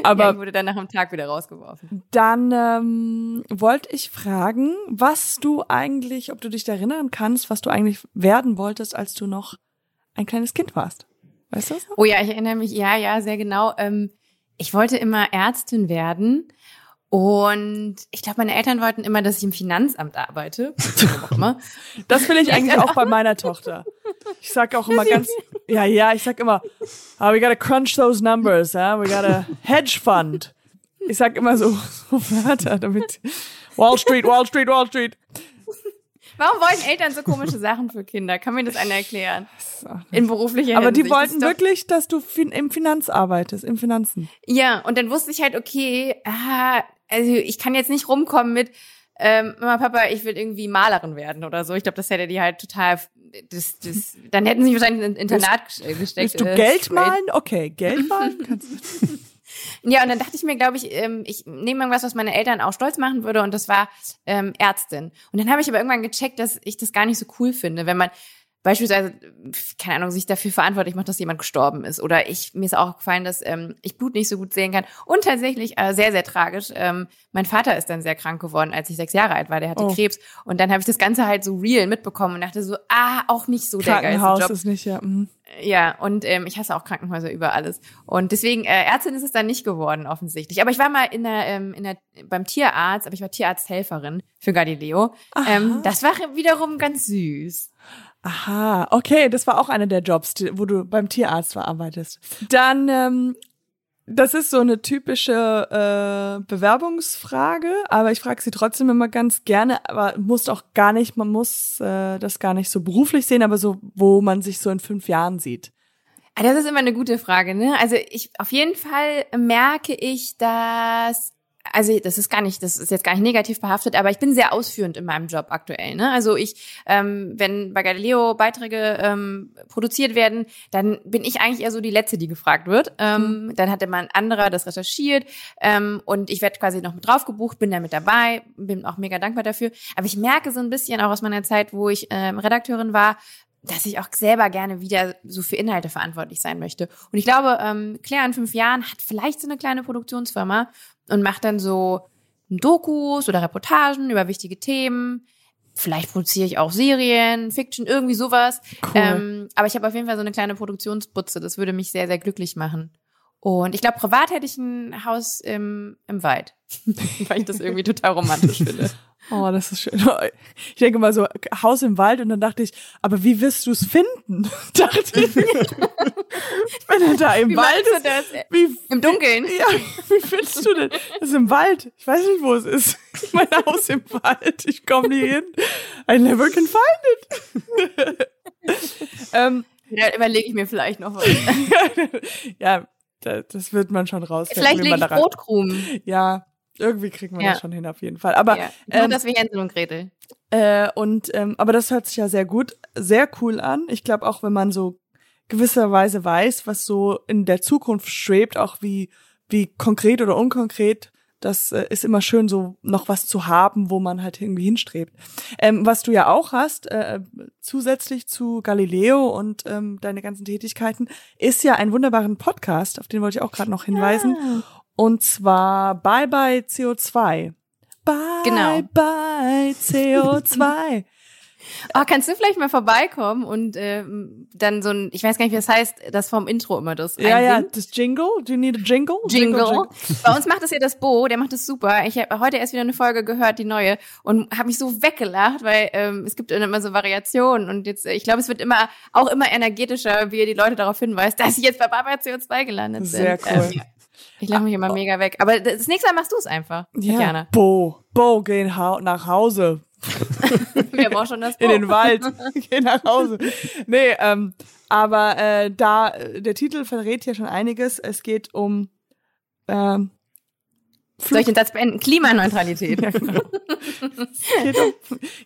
Aber ja, ich wurde dann nach einem Tag wieder rausgeworfen. Dann ähm, wollte ich fragen, was du eigentlich, ob du dich erinnern kannst, was du eigentlich werden wolltest, als du noch ein kleines Kind warst. Weißt du das? Oh ja, ich erinnere mich, ja, ja, sehr genau. Ähm, ich wollte immer Ärztin werden. Und ich glaube, meine Eltern wollten immer, dass ich im Finanzamt arbeite. das will ich eigentlich auch bei meiner Tochter. Ich sag auch immer ganz, ja, ja, ich sag immer, oh, we gotta crunch those numbers, huh? we gotta hedge fund. Ich sag immer so, so Wörter damit. Wall Street, Wall Street, Wall Street. Warum wollen Eltern so komische Sachen für Kinder? Kann mir das einer erklären? In beruflicher Aber Hinsicht. die wollten wirklich, dass du im Finanz arbeitest, im Finanzen. Ja, und dann wusste ich halt, okay, ah, also ich kann jetzt nicht rumkommen mit, ähm, Mama, Papa, ich will irgendwie Malerin werden oder so. Ich glaube, das hätte die halt total, das, das, dann hätten sie wahrscheinlich in ein Internat willst, gesteckt. Willst du äh, Geld malen? Okay, Geld malen kannst du. Ja, und dann dachte ich mir, glaube ich, ähm, ich nehme irgendwas, was meine Eltern auch stolz machen würde, und das war ähm, Ärztin. Und dann habe ich aber irgendwann gecheckt, dass ich das gar nicht so cool finde, wenn man beispielsweise, keine Ahnung, sich dafür verantwortlich macht, dass jemand gestorben ist. Oder ich, mir ist auch gefallen, dass ähm, ich Blut nicht so gut sehen kann. Und tatsächlich, äh, sehr, sehr tragisch, ähm, mein Vater ist dann sehr krank geworden, als ich sechs Jahre alt war. Der hatte oh. Krebs. Und dann habe ich das Ganze halt so real mitbekommen und dachte so, ah, auch nicht so der geilste Job. ist nicht, ja. Mhm. Ja, und ähm, ich hasse auch Krankenhäuser über alles. Und deswegen, äh, Ärztin ist es dann nicht geworden, offensichtlich. Aber ich war mal in der, ähm, in der, beim Tierarzt, aber ich war Tierarzthelferin für Galileo. Ähm, das war wiederum ganz süß. Aha, okay, das war auch einer der Jobs, wo du beim Tierarzt verarbeitest. Dann, ähm, das ist so eine typische äh, Bewerbungsfrage, aber ich frage sie trotzdem immer ganz gerne, aber muss auch gar nicht, man muss äh, das gar nicht so beruflich sehen, aber so, wo man sich so in fünf Jahren sieht. Ah, das ist immer eine gute Frage, ne? Also ich auf jeden Fall merke ich, dass also das ist gar nicht, das ist jetzt gar nicht negativ behaftet, aber ich bin sehr ausführend in meinem Job aktuell. Ne? Also ich, ähm, wenn bei Galileo Beiträge ähm, produziert werden, dann bin ich eigentlich eher so die Letzte, die gefragt wird. Ähm, mhm. Dann hat immer ein anderer das recherchiert ähm, und ich werde quasi noch mit drauf gebucht, bin da mit dabei, bin auch mega dankbar dafür. Aber ich merke so ein bisschen auch aus meiner Zeit, wo ich ähm, Redakteurin war, dass ich auch selber gerne wieder so für Inhalte verantwortlich sein möchte. Und ich glaube, ähm, Claire in fünf Jahren hat vielleicht so eine kleine Produktionsfirma und macht dann so Dokus oder Reportagen über wichtige Themen. Vielleicht produziere ich auch Serien, Fiction, irgendwie sowas. Cool. Ähm, aber ich habe auf jeden Fall so eine kleine Produktionsbutze. Das würde mich sehr, sehr glücklich machen. Und ich glaube, privat hätte ich ein Haus im, im Wald, weil ich das irgendwie total romantisch finde. Oh, das ist schön. Ich denke mal so, Haus im Wald und dann dachte ich, aber wie wirst du es finden? dachte ich. Wenn er da im wie Wald ist. Das? Wie, Im Dunkeln? Ja, wie findest du denn? Das ist im Wald. Ich weiß nicht, wo es ist. Mein Haus im Wald. Ich komme nie hin. I never can find it. ähm, ja, überlege ich mir vielleicht noch was. ja, das wird man schon rausfinden. Vielleicht lege ich Brotkrumen. Ja, irgendwie kriegen wir ja. das schon hin auf jeden Fall. Aber ja. Nur ähm, das wie Hänsel und Gretel. Äh, und ähm, aber das hört sich ja sehr gut, sehr cool an. Ich glaube auch, wenn man so gewisserweise weiß, was so in der Zukunft schwebt, auch wie wie konkret oder unkonkret, das äh, ist immer schön, so noch was zu haben, wo man halt irgendwie hinstrebt. Ähm, was du ja auch hast, äh, zusätzlich zu Galileo und ähm, deine ganzen Tätigkeiten, ist ja ein wunderbaren Podcast, auf den wollte ich auch gerade noch hinweisen. Ja. Und zwar Bye Bye CO2. Bye genau. Bye CO2. Oh, kannst du vielleicht mal vorbeikommen und äh, dann so ein, ich weiß gar nicht, wie das heißt, das vom Intro immer das. Ja, ja, das Jingle. Do you need a jingle? Jingle. jingle, jingle. Bei uns macht das ja das Bo, der macht das super. Ich habe heute erst wieder eine Folge gehört, die neue, und habe mich so weggelacht, weil ähm, es gibt immer so Variationen und jetzt, ich glaube, es wird immer auch immer energetischer, wie ihr die Leute darauf hinweist, dass sie jetzt bei Barbara CO2 gelandet sind. Sehr cool. Ähm, ich lache mich immer mega weg. Aber das nächste Mal machst du es einfach. Ja. Bo, Bo, geh nach Hause. Wir brauchen schon das Bo. In den Wald. geh nach Hause. Nee, ähm, aber äh, da, der Titel verrät ja schon einiges. Es geht um ähm, Soll ich den Satz beenden? Klimaneutralität. ja, genau.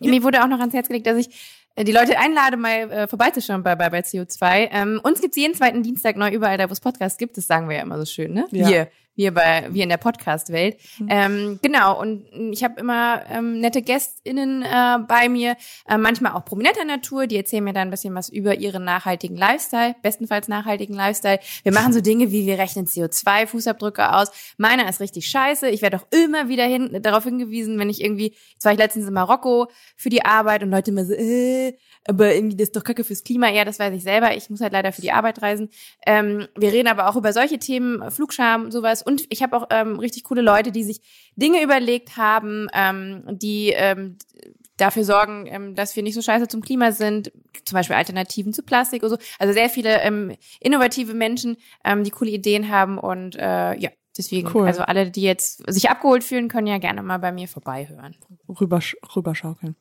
Mir wurde auch noch ans Herz gelegt, dass ich äh, die Leute einlade, mal äh, vorbeizuschauen bei, bei, bei CO2. Ähm, uns gibt's jeden zweiten Dienstag neu überall da, wo es Podcasts gibt. Das sagen wir ja immer so schön, ne? Ja. Hier wir bei wir in der Podcast-Welt. Mhm. Ähm, genau, und ich habe immer ähm, nette GästInnen äh, bei mir, äh, manchmal auch prominenter Natur, die erzählen mir dann ein bisschen was über ihren nachhaltigen Lifestyle, bestenfalls nachhaltigen Lifestyle. Wir machen so Dinge wie, wir rechnen CO2-Fußabdrücke aus. Meiner ist richtig scheiße. Ich werde auch immer wieder hin, darauf hingewiesen, wenn ich irgendwie, jetzt war ich letztens in Marokko für die Arbeit und Leute immer so, äh, aber irgendwie das ist doch kacke fürs Klima. Ja, das weiß ich selber. Ich muss halt leider für die Arbeit reisen. Ähm, wir reden aber auch über solche Themen, Flugscham, sowas. Und ich habe auch ähm, richtig coole Leute, die sich Dinge überlegt haben, ähm, die ähm, dafür sorgen, ähm, dass wir nicht so scheiße zum Klima sind, zum Beispiel Alternativen zu Plastik oder so. Also sehr viele ähm, innovative Menschen, ähm, die coole Ideen haben und äh, ja, deswegen, cool. also alle, die jetzt sich abgeholt fühlen, können ja gerne mal bei mir vorbeihören. Rüber, rüberschaukeln.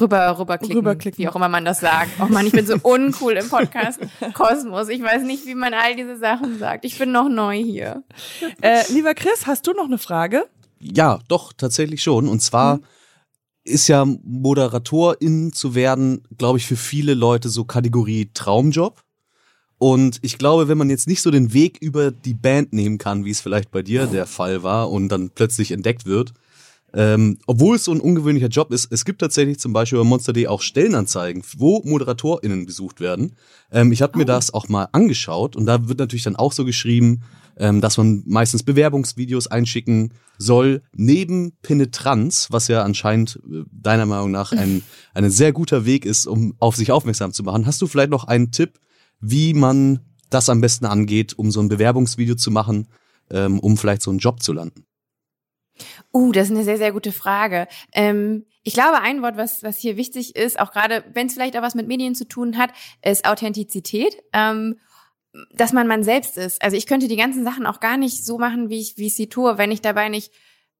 Rüber, rüberklicken, rüberklicken, wie auch immer man das sagt. Oh man, ich bin so uncool im Podcast Kosmos. Ich weiß nicht, wie man all diese Sachen sagt. Ich bin noch neu hier. Äh, lieber Chris, hast du noch eine Frage? Ja, doch, tatsächlich schon. Und zwar mhm. ist ja Moderatorin zu werden, glaube ich, für viele Leute so Kategorie Traumjob. Und ich glaube, wenn man jetzt nicht so den Weg über die Band nehmen kann, wie es vielleicht bei dir der Fall war und dann plötzlich entdeckt wird, ähm, obwohl es so ein ungewöhnlicher Job ist, es gibt tatsächlich zum Beispiel bei Monster.de auch Stellenanzeigen, wo ModeratorInnen gesucht werden. Ähm, ich habe oh. mir das auch mal angeschaut und da wird natürlich dann auch so geschrieben, ähm, dass man meistens Bewerbungsvideos einschicken soll, neben Penetranz, was ja anscheinend äh, deiner Meinung nach ein, ein sehr guter Weg ist, um auf sich aufmerksam zu machen. Hast du vielleicht noch einen Tipp, wie man das am besten angeht, um so ein Bewerbungsvideo zu machen, ähm, um vielleicht so einen Job zu landen? Uh, das ist eine sehr, sehr gute Frage. Ähm, ich glaube, ein Wort, was, was hier wichtig ist, auch gerade wenn es vielleicht auch was mit Medien zu tun hat, ist Authentizität. Ähm, dass man man selbst ist. Also ich könnte die ganzen Sachen auch gar nicht so machen, wie ich, wie ich sie tue, wenn ich dabei nicht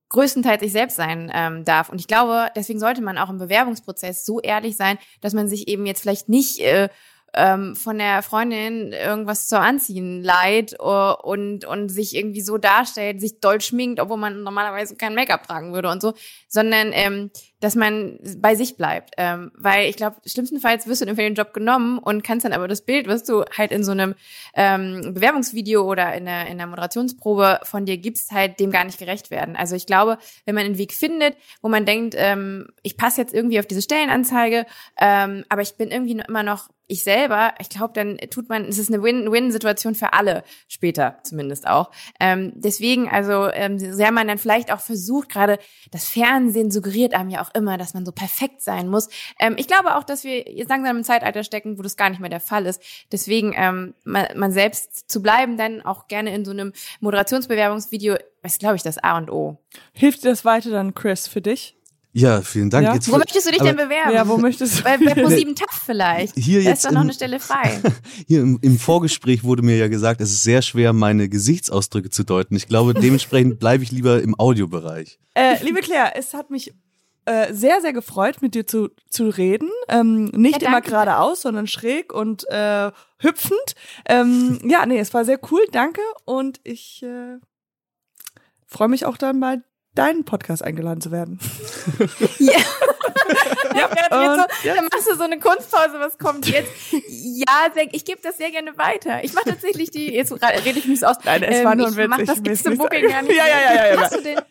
größtenteils ich selbst sein ähm, darf. Und ich glaube, deswegen sollte man auch im Bewerbungsprozess so ehrlich sein, dass man sich eben jetzt vielleicht nicht äh, ähm, von der Freundin irgendwas zu anziehen leid uh, und, und sich irgendwie so darstellt, sich doll schminkt, obwohl man normalerweise kein Make-up tragen würde und so, sondern ähm, dass man bei sich bleibt. Ähm, weil ich glaube, schlimmstenfalls wirst du dann den Job genommen und kannst dann aber das Bild, was du halt in so einem ähm, Bewerbungsvideo oder in der, in der Moderationsprobe von dir gibst, halt dem gar nicht gerecht werden. Also ich glaube, wenn man einen Weg findet, wo man denkt, ähm, ich passe jetzt irgendwie auf diese Stellenanzeige, ähm, aber ich bin irgendwie immer noch ich selber, ich glaube, dann tut man, es ist eine Win-Win-Situation für alle später zumindest auch. Ähm, deswegen, also ähm, sehr man dann vielleicht auch versucht, gerade das Fernsehen suggeriert einem ja auch immer, dass man so perfekt sein muss. Ähm, ich glaube auch, dass wir jetzt langsam im Zeitalter stecken, wo das gar nicht mehr der Fall ist. Deswegen ähm, man, man selbst zu bleiben, dann auch gerne in so einem Moderationsbewerbungsvideo, ist, glaube ich, das A und O. Hilft dir das weiter dann, Chris, für dich? Ja, vielen Dank. Ja? Jetzt wo möchtest du dich denn bewerben? Ja, wo möchtest du? Bei, bei Pro7 TAF vielleicht. Hier da jetzt ist doch noch eine Stelle frei. Hier im, im, Vorgespräch wurde mir ja gesagt, es ist sehr schwer, meine Gesichtsausdrücke zu deuten. Ich glaube, dementsprechend bleibe ich lieber im Audiobereich. Äh, liebe Claire, es hat mich äh, sehr, sehr gefreut, mit dir zu, zu reden. Ähm, nicht ja, immer geradeaus, sondern schräg und äh, hüpfend. Ähm, ja, nee, es war sehr cool, danke. Und ich äh, freue mich auch dann mal deinen Podcast eingeladen zu werden. Ja. ja, so, ja. Dann machst du so eine Kunstpause, was kommt jetzt? Ja, ich gebe das sehr gerne weiter. Ich mache tatsächlich die, jetzt rede ich mich so aus. Nein, es ähm, war nur ein Witz. Ich mach das nächste Booking gar nicht. Ja, ja, ja, ja. ja.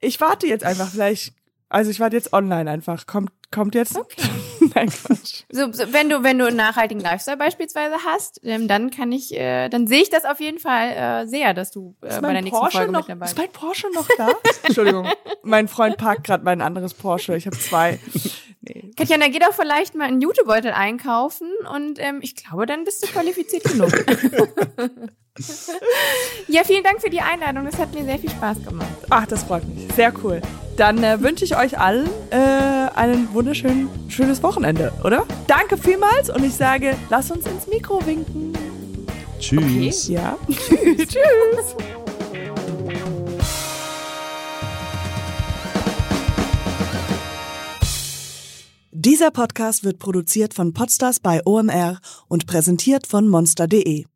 Ich warte jetzt einfach, vielleicht also ich warte jetzt online einfach. Kommt, kommt jetzt. Okay. Nein, Quatsch. So, so, wenn du, wenn du einen nachhaltigen Lifestyle beispielsweise hast, ähm, dann kann ich, äh, dann sehe ich das auf jeden Fall äh, sehr, dass du äh, bei der nächsten Porsche Folge noch, mit dabei bist. Ist mein Porsche noch da? Entschuldigung. Mein Freund parkt gerade mein anderes Porsche. Ich habe zwei. Nee. Katjana, geh doch vielleicht mal einen Jutebeutel einkaufen und ähm, ich glaube, dann bist du qualifiziert genug. ja, vielen Dank für die Einladung. Das hat mir sehr viel Spaß gemacht. Ach, das freut mich. Sehr cool. Dann äh, wünsche ich euch allen äh, einen wunderschönen schönes Wochenende, oder? Danke vielmals und ich sage, lass uns ins Mikro winken. Tschüss. Okay. Ja. Tschüss. Tschüss. Dieser Podcast wird produziert von Podstars bei OMR und präsentiert von monster.de.